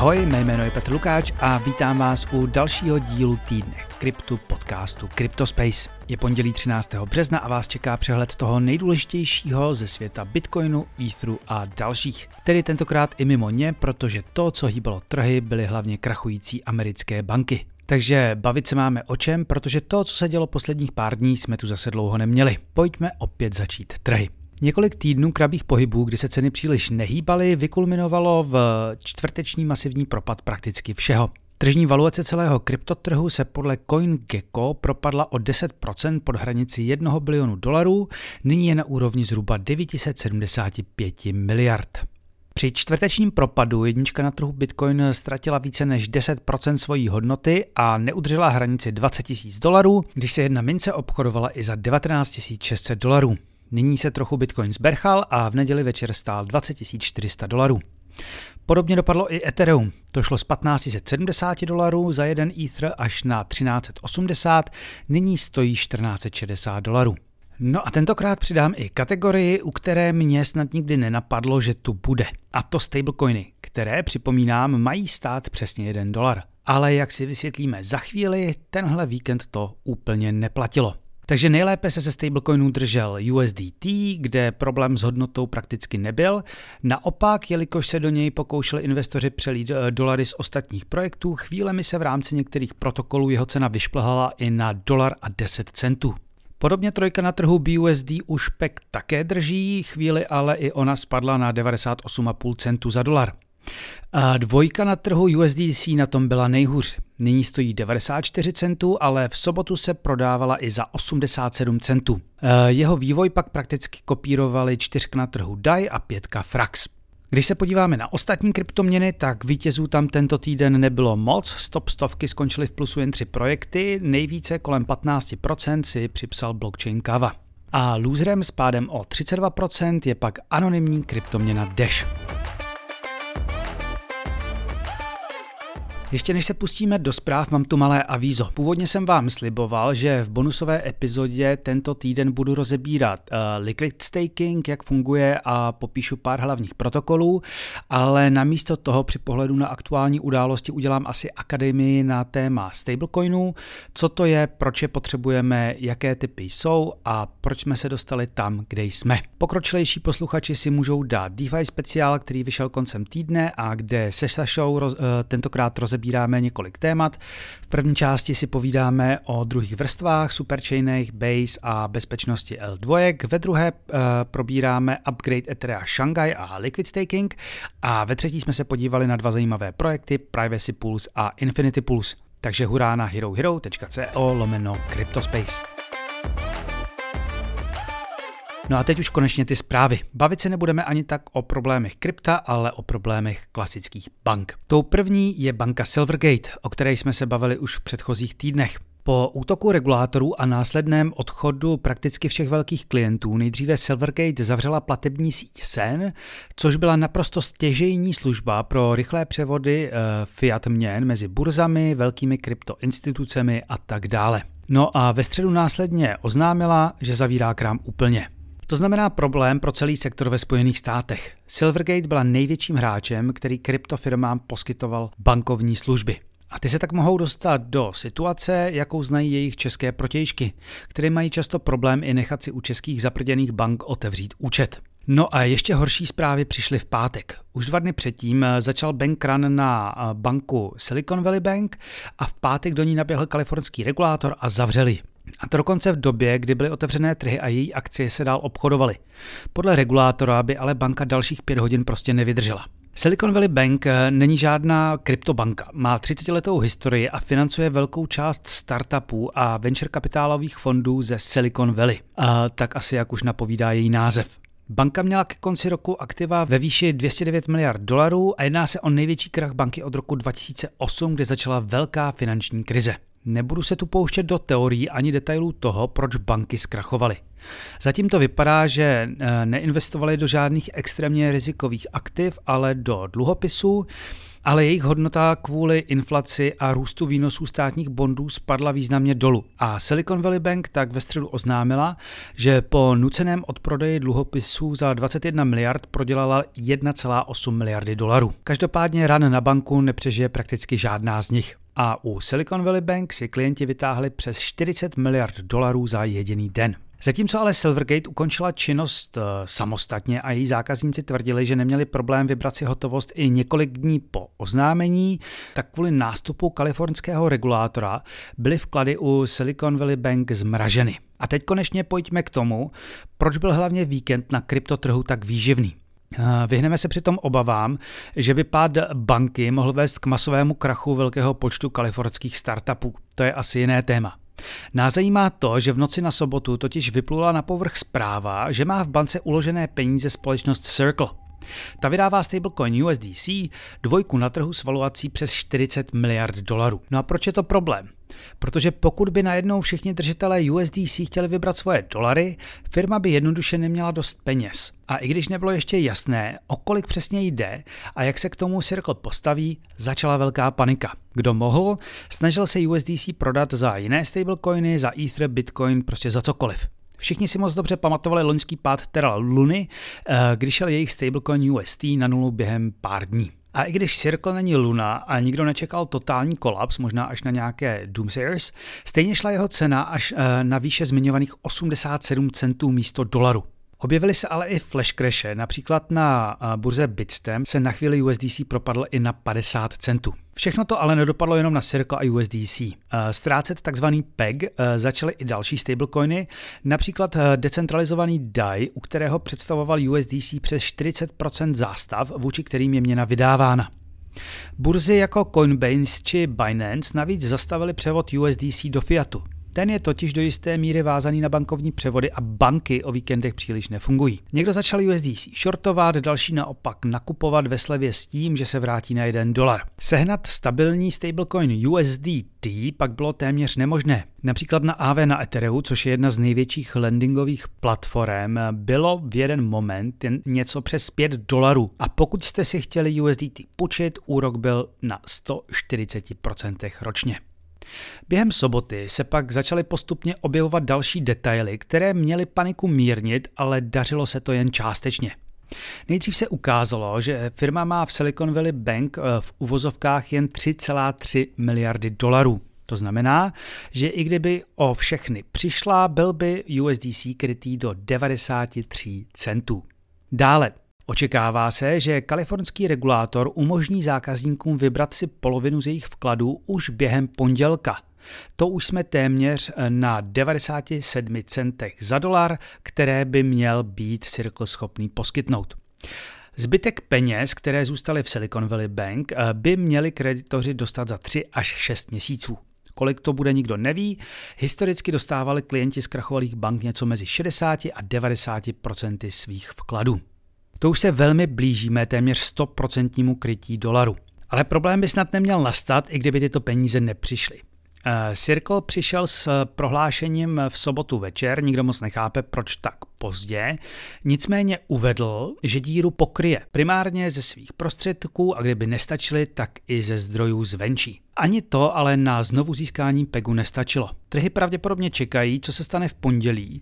ahoj, mé jméno je Petr Lukáč a vítám vás u dalšího dílu týdne kryptu podcastu CryptoSpace. Je pondělí 13. března a vás čeká přehled toho nejdůležitějšího ze světa Bitcoinu, Etheru a dalších. Tedy tentokrát i mimo ně, protože to, co hýbalo trhy, byly hlavně krachující americké banky. Takže bavit se máme o čem, protože to, co se dělo posledních pár dní, jsme tu zase dlouho neměli. Pojďme opět začít trhy. Několik týdnů krabých pohybů, kdy se ceny příliš nehýbaly, vykulminovalo v čtvrteční masivní propad prakticky všeho. Tržní valuace celého kryptotrhu se podle CoinGecko propadla o 10% pod hranici 1 bilionu dolarů, nyní je na úrovni zhruba 975 miliard. Při čtvrtečním propadu jednička na trhu Bitcoin ztratila více než 10% svojí hodnoty a neudržela hranici 20 000 dolarů, když se jedna mince obchodovala i za 19 600 dolarů. Nyní se trochu Bitcoin zberchal a v neděli večer stál 20 400 dolarů. Podobně dopadlo i Ethereum. To šlo z 1570 dolarů za jeden Ether až na 1380, nyní stojí 1460 dolarů. No a tentokrát přidám i kategorii, u které mě snad nikdy nenapadlo, že tu bude. A to stablecoiny, které, připomínám, mají stát přesně 1 dolar. Ale jak si vysvětlíme za chvíli, tenhle víkend to úplně neplatilo. Takže nejlépe se ze stablecoinů držel USDT, kde problém s hodnotou prakticky nebyl. Naopak, jelikož se do něj pokoušeli investoři přelít eh, dolary z ostatních projektů, chvílemi se v rámci některých protokolů jeho cena vyšplhala i na dolar a 10 centů. Podobně trojka na trhu BUSD už pek také drží, chvíli ale i ona spadla na 98,5 centů za dolar. A dvojka na trhu USDC na tom byla nejhůř. Nyní stojí 94 centů, ale v sobotu se prodávala i za 87 centů. Jeho vývoj pak prakticky kopírovali čtyřka na trhu DAI a pětka Frax. Když se podíváme na ostatní kryptoměny, tak vítězů tam tento týden nebylo moc. Stop stovky skončily v plusu jen tři projekty, nejvíce kolem 15% si připsal blockchain Kava. A loserem s pádem o 32% je pak anonymní kryptoměna Dash. Ještě než se pustíme do zpráv, mám tu malé avízo. Původně jsem vám sliboval, že v bonusové epizodě tento týden budu rozebírat uh, liquid staking, jak funguje a popíšu pár hlavních protokolů, ale namísto toho při pohledu na aktuální události udělám asi akademii na téma stablecoinů, co to je, proč je potřebujeme, jaké typy jsou a proč jsme se dostali tam, kde jsme. Pokročilejší posluchači si můžou dát DeFi speciál, který vyšel koncem týdne a kde se Sašou roz, uh, tentokrát rozebíráme rozebíráme několik témat. V první části si povídáme o druhých vrstvách, superchainech, base a bezpečnosti L2. Ve druhé uh, probíráme upgrade Etherea Shanghai a liquid staking a ve třetí jsme se podívali na dva zajímavé projekty Privacy Pools a Infinity Pools. Takže hurá na herohero.co lomeno Cryptospace. No a teď už konečně ty zprávy. Bavit se nebudeme ani tak o problémech krypta, ale o problémech klasických bank. Tou první je banka Silvergate, o které jsme se bavili už v předchozích týdnech. Po útoku regulátorů a následném odchodu prakticky všech velkých klientů nejdříve Silvergate zavřela platební síť SEN, což byla naprosto stěžejní služba pro rychlé převody e, fiat měn mezi burzami, velkými kryptoinstitucemi a tak dále. No a ve středu následně oznámila, že zavírá krám úplně. To znamená problém pro celý sektor ve Spojených státech. Silvergate byla největším hráčem, který kryptofirmám poskytoval bankovní služby. A ty se tak mohou dostat do situace, jakou znají jejich české protějšky, které mají často problém i nechat si u českých zaprděných bank otevřít účet. No a ještě horší zprávy přišly v pátek. Už dva dny předtím začal bank run na banku Silicon Valley Bank a v pátek do ní naběhl kalifornský regulátor a zavřeli. A to dokonce v době, kdy byly otevřené trhy a její akcie se dál obchodovaly. Podle regulátora by ale banka dalších pět hodin prostě nevydržela. Silicon Valley Bank eh, není žádná kryptobanka. Má 30-letou historii a financuje velkou část startupů a venture kapitálových fondů ze Silicon Valley. A tak asi jak už napovídá její název. Banka měla ke konci roku aktiva ve výši 209 miliard dolarů a jedná se o největší krach banky od roku 2008, kdy začala velká finanční krize. Nebudu se tu pouštět do teorií ani detailů toho, proč banky zkrachovaly. Zatím to vypadá, že eh, neinvestovali do žádných extrémně rizikových aktiv, ale do dluhopisů, ale jejich hodnota kvůli inflaci a růstu výnosů státních bondů spadla významně dolů. A Silicon Valley Bank tak ve středu oznámila, že po nuceném odprodeji dluhopisů za 21 miliard prodělala 1,8 miliardy dolarů. Každopádně ran na banku nepřežije prakticky žádná z nich. A u Silicon Valley Bank si klienti vytáhli přes 40 miliard dolarů za jediný den. Zatímco ale Silvergate ukončila činnost uh, samostatně a její zákazníci tvrdili, že neměli problém vybrat si hotovost i několik dní po oznámení, tak kvůli nástupu kalifornského regulátora byly vklady u Silicon Valley Bank zmraženy. A teď konečně pojďme k tomu, proč byl hlavně víkend na kryptotrhu tak výživný. Eh, vyhneme se přitom obavám, že by pád banky mohl vést k masovému krachu velkého počtu kalifornských startupů. To je asi jiné téma. Nás zajímá to, že v noci na sobotu totiž vyplula na povrch zpráva, že má v bance uložené peníze společnost Circle. Ta vydává stablecoin USDC dvojku na trhu s valuací přes 40 miliard dolarů. No a proč je to problém? Protože pokud by najednou všichni držitelé USDC chtěli vybrat svoje dolary, firma by jednoduše neměla dost peněz. A i když nebylo ještě jasné, o kolik přesně jde a jak se k tomu Circle postaví, začala velká panika. Kdo mohl, snažil se USDC prodat za jiné stablecoiny, za Ether, Bitcoin, prostě za cokoliv. Všichni si moc dobře pamatovali loňský pád Terra Luny, eh, když šel jejich stablecoin UST na nulu během pár dní. A i když Circle není Luna a nikdo nečekal totální kolaps, možná až na nějaké Doomsayers, stejně šla jeho cena až eh, na výše zmiňovaných 87 centů místo dolaru. Objevily se ale i flash crashe, například na burze Bitstamp se na chvíli USDC propadl i na 50 centů. Všechno to ale nedopadlo jenom na Circle a USDC. Ztrácet takzvaný PEG začaly i další stablecoiny, například decentralizovaný DAI, u kterého představoval USDC přes 40% zástav, vůči kterým je měna vydávána. Burzy jako Coinbase či Binance navíc zastavili převod USDC do fiatu. Ten je totiž do jisté míry vázaný na bankovní převody a banky o víkendech příliš nefungují. Někdo začal USDC shortovat, další naopak nakupovat ve slevě s tím, že se vrátí na jeden dolar. Sehnat stabilní stablecoin USDT pak bylo téměř nemožné. Například na AV na Ethereum, což je jedna z největších lendingových platform, bylo v jeden moment jen něco přes 5 dolarů. A pokud jste si chtěli USDT půjčit, úrok byl na 140% ročně. Během soboty se pak začaly postupně objevovat další detaily, které měly paniku mírnit, ale dařilo se to jen částečně. Nejdřív se ukázalo, že firma má v Silicon Valley Bank eh, v uvozovkách jen 3,3 miliardy dolarů. To znamená, že i kdyby o všechny přišla, byl by USDC krytý do 93 centů. Dále, Očekává se, že kalifornský regulátor umožní zákazníkům vybrat si polovinu z jejich vkladů už během pondělka. To už jsme téměř na 97 centech za dolar, které by měl být Circle schopný poskytnout. Zbytek peněz, které zůstaly v Silicon Valley Bank, by měli kreditoři dostat za 3 až 6 měsíců. Kolik to bude, nikdo neví. Historicky dostávali klienti zkrachovalých bank něco mezi 60 a 90% svých vkladů. To už se velmi blížíme téměř 100% krytí dolaru. Ale problém by snad neměl nastat, i kdyby tyto peníze nepřišly. Eh, Circle přišel s prohlášením v sobotu večer, nikdo moc nechápe, proč tak pozdě, nicméně uvedl, že díru pokryje primárně ze svých prostředků a kdyby nestačily, tak i ze zdrojů zvenčí. Ani to ale na znovu získání PEGu nestačilo. Trhy pravděpodobně čekají, co se stane v pondělí,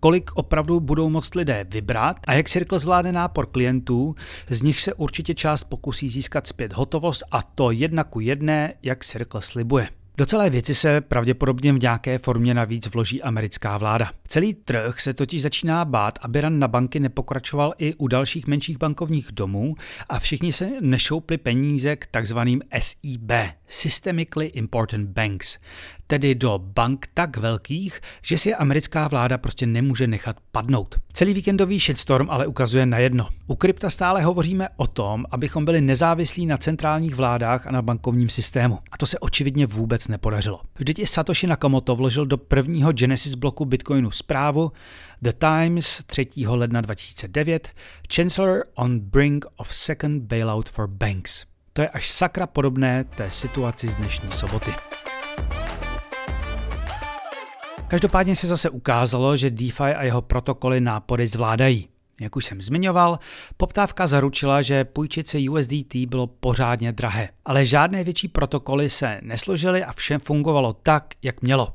kolik opravdu budou moct lidé vybrat a jak Circle zvládne nápor klientů, z nich se určitě část pokusí získat zpět hotovost a to jedna ku jedné, jak Circle slibuje. Do celé věci se pravděpodobně v nějaké formě navíc vloží americká vláda. Celý trh se totiž začíná bát, aby ran na banky nepokračoval i u dalších menších bankovních domů a všichni se nešoupli peníze k takzvaným SIB, Systemically Important Banks, tedy do bank tak velkých, že si americká vláda prostě nemůže nechat padnout. Celý víkendový shitstorm ale ukazuje na jedno. U krypta stále hovoříme o tom, abychom byli nezávislí na centrálních vládách a na bankovním systému. A to se očividně vůbec nepodařilo. Vždyť i Satoshi Nakamoto vložil do prvního Genesis bloku Bitcoinu zprávu The Times 3. ledna 2009 Chancellor on brink of second bailout for banks. To je až sakra podobné té situaci z dnešní soboty. Každopádně se zase ukázalo, že DeFi a jeho protokoly nápory zvládají. Jak už jsem zmiňoval, poptávka zaručila, že půjčit si USDT bylo pořádně drahé, ale žádné větší protokoly se nesložily a vše fungovalo tak, jak mělo.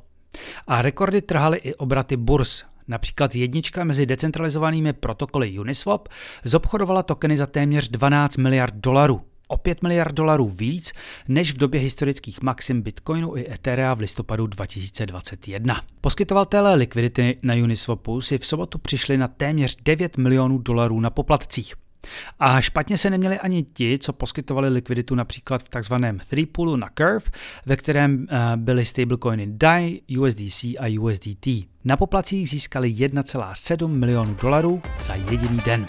A rekordy trhaly i obraty burs. Například jednička mezi decentralizovanými protokoly Uniswap zobchodovala tokeny za téměř 12 miliard dolarů o 5 miliard dolarů víc než v době historických maxim Bitcoinu i Etherea v listopadu 2021. Poskytovatelé likvidity na Uniswapu si v sobotu přišli na téměř 9 milionů dolarů na poplatcích. A špatně se neměli ani ti, co poskytovali likviditu například v takzvaném three poolu na Curve, ve kterém eh, byly stablecoiny DAI, USDC a USDT. Na poplacích získali 1,7 milionů dolarů za jediný den.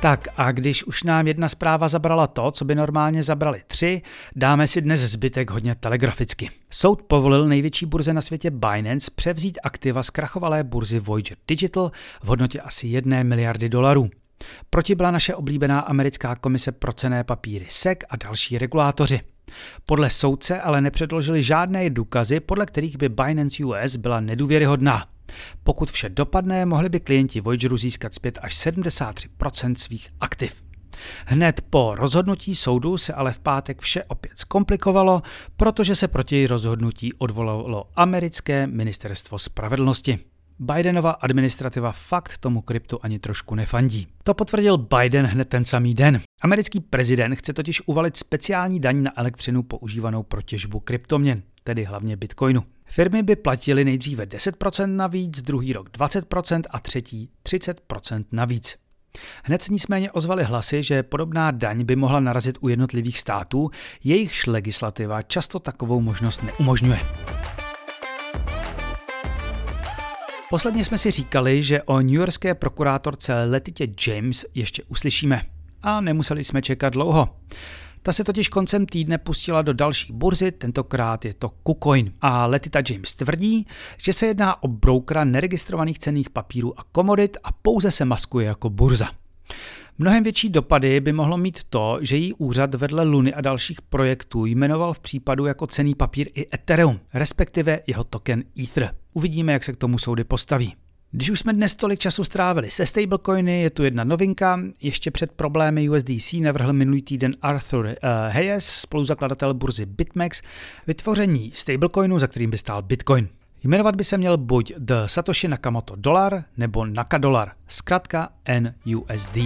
Tak a když už nám jedna zpráva zabrala to, co by normálně zabrali tři, dáme si dnes zbytek hodně telegraficky. Soud povolil největší burze na světě Binance převzít aktiva z krachovalé burzy Voyager Digital v hodnotě asi 1 miliardy dolarů. Proti byla naše oblíbená americká komise pro cené papíry SEC a další regulátoři. Podle soudce ale nepředložili žádné důkazy, podle kterých by Binance US byla nedůvěryhodná. Pokud vše dopadne, mohli by klienti Voyageru získat zpět až 73% svých aktiv. Hned po rozhodnutí soudu se ale v pátek vše opět zkomplikovalo, protože se proti rozhodnutí odvolalo americké ministerstvo spravedlnosti. Bidenova administrativa fakt tomu kryptu ani trošku nefandí. To potvrdil Biden hned ten samý den. Americký prezident chce totiž uvalit speciální daň na elektřinu používanou pro těžbu kryptoměn, tedy hlavně bitcoinu. Firmy by platily nejdříve 10% navíc, druhý rok 20% a třetí 30% navíc. Hned se nicméně ozvaly hlasy, že podobná daň by mohla narazit u jednotlivých států, jejichž legislativa často takovou možnost neumožňuje. Posledně jsme si říkali, že o newyorské prokurátorce Letitě James ještě uslyšíme. A nemuseli jsme čekat dlouho. Ta se totiž koncem týdne pustila do další burzy, tentokrát je to KuCoin. A Letita James tvrdí, že se jedná o broukera neregistrovaných cených papírů a komodit a pouze se maskuje jako burza. Mnohem větší dopady by mohlo mít to, že její úřad vedle Luny a dalších projektů jmenoval v případu jako cený papír i Ethereum, respektive jeho token Ether. Uvidíme, jak se k tomu soudy postaví. Když už jsme dnes tolik času strávili se stablecoiny, je tu jedna novinka. Ještě před problémy USDC navrhl minulý týden Arthur uh, Hayes, spoluzakladatel burzy BitMEX, vytvoření stablecoinu, za kterým by stál Bitcoin. Jmenovat by se měl buď The Satoshi Nakamoto Dollar nebo Naka Dollar, zkrátka NUSD.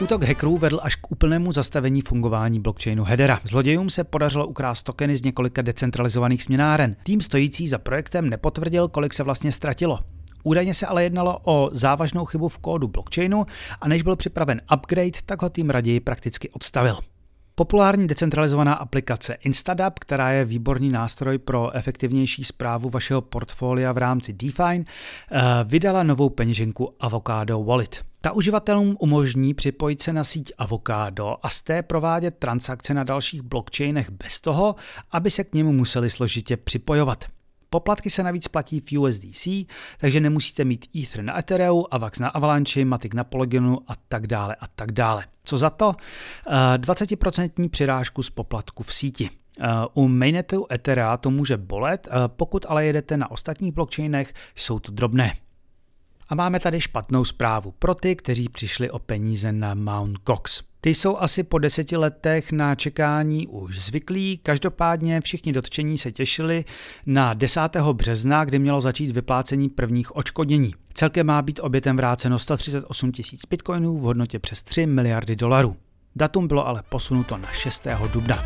Útok hackerů vedl až k úplnému zastavení fungování blockchainu Hedera. Zlodějům se podařilo ukrást tokeny z několika decentralizovaných směnáren. Tým stojící za projektem nepotvrdil, kolik se vlastně ztratilo. Údajně se ale jednalo o závažnou chybu v kódu blockchainu a než byl připraven upgrade, tak ho tým raději prakticky odstavil. Populární decentralizovaná aplikace Instadap, která je výborný nástroj pro efektivnější zprávu vašeho portfolia v rámci DeFi, eh, vydala novou peněženku Avocado Wallet. Ta uživatelům umožní připojit se na síť Avocado a z té provádět transakce na dalších blockchainech bez toho, aby se k němu museli složitě připojovat. Poplatky se navíc platí v USDC, takže nemusíte mít Ether na Ethereum, Avax na Avalanche, Matic na Polygonu a tak dále a tak dále. Co za to? 20% eh, přirážku z poplatku v síti. Eh, u mainnetu Ethera to může bolet, eh, pokud ale jedete na ostatních blockchainech, jsou to drobné. A máme tady špatnou zprávu pro ty, kteří přišli o peníze na Mount Gox. Ty jsou asi po deseti letech na čekání už zvyklí, každopádně všichni dotčení se těšili na 10. března, kdy mělo začít vyplácení prvních očkodnění. Celkem má být obětem vráceno 138 tisíc bitcoinů v hodnotě přes 3 miliardy dolarů. Datum bylo ale posunuto na 6. dubna.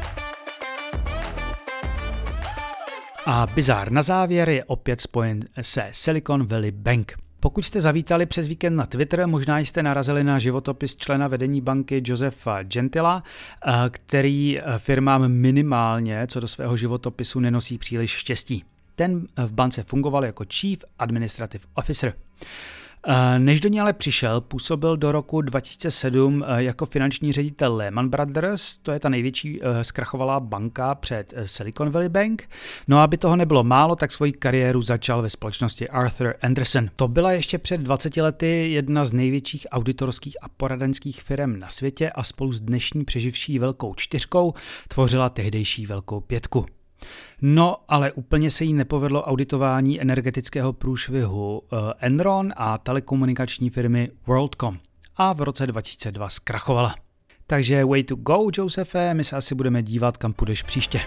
A bizár na závěr je opět spojen se Silicon Valley Bank. Pokud jste zavítali přes víkend na Twitter, možná jste narazili na životopis člena vedení banky Josefa Gentila, eh, který eh, firmám minimálně co do svého životopisu nenosí příliš štěstí. Ten v bance fungoval jako Chief Administrative Officer. Eh, než do ní ale přišel, působil do roku 2007 eh, jako finanční ředitel Lehman Brothers, to je ta největší eh, zkrachovalá banka před Silicon Valley Bank. No a aby toho nebylo málo, tak svoji kariéru začal ve společnosti Arthur Anderson. To byla ještě před 20 lety jedna z největších auditorských a poradenských firm na světě a spolu s dnešní přeživší velkou čtyřkou tvořila tehdejší velkou pětku. No, ale úplně se jí nepovedlo auditování energetického průšvihu eh, Enron a telekomunikační firmy WorldCom a v roce 2002 zkrachovala. Takže way to go, Josefe, my se asi budeme dívat, kam půjdeš příště.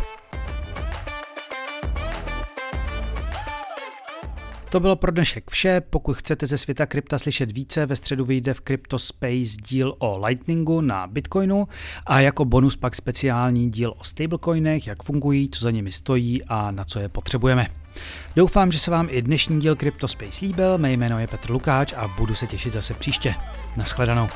To bylo pro dnešek vše. Pokud chcete ze světa krypta slyšet více, ve středu vyjde v CryptoSpace díl o Lightningu na Bitcoinu a jako bonus pak speciální díl o stablecoinech, jak fungují, co za nimi stojí a na co je potřebujeme. Doufám, že se vám i dnešní díl CryptoSpace líbil. Mé jméno je Petr Lukáč a budu se těšit zase příště. Naschledanou.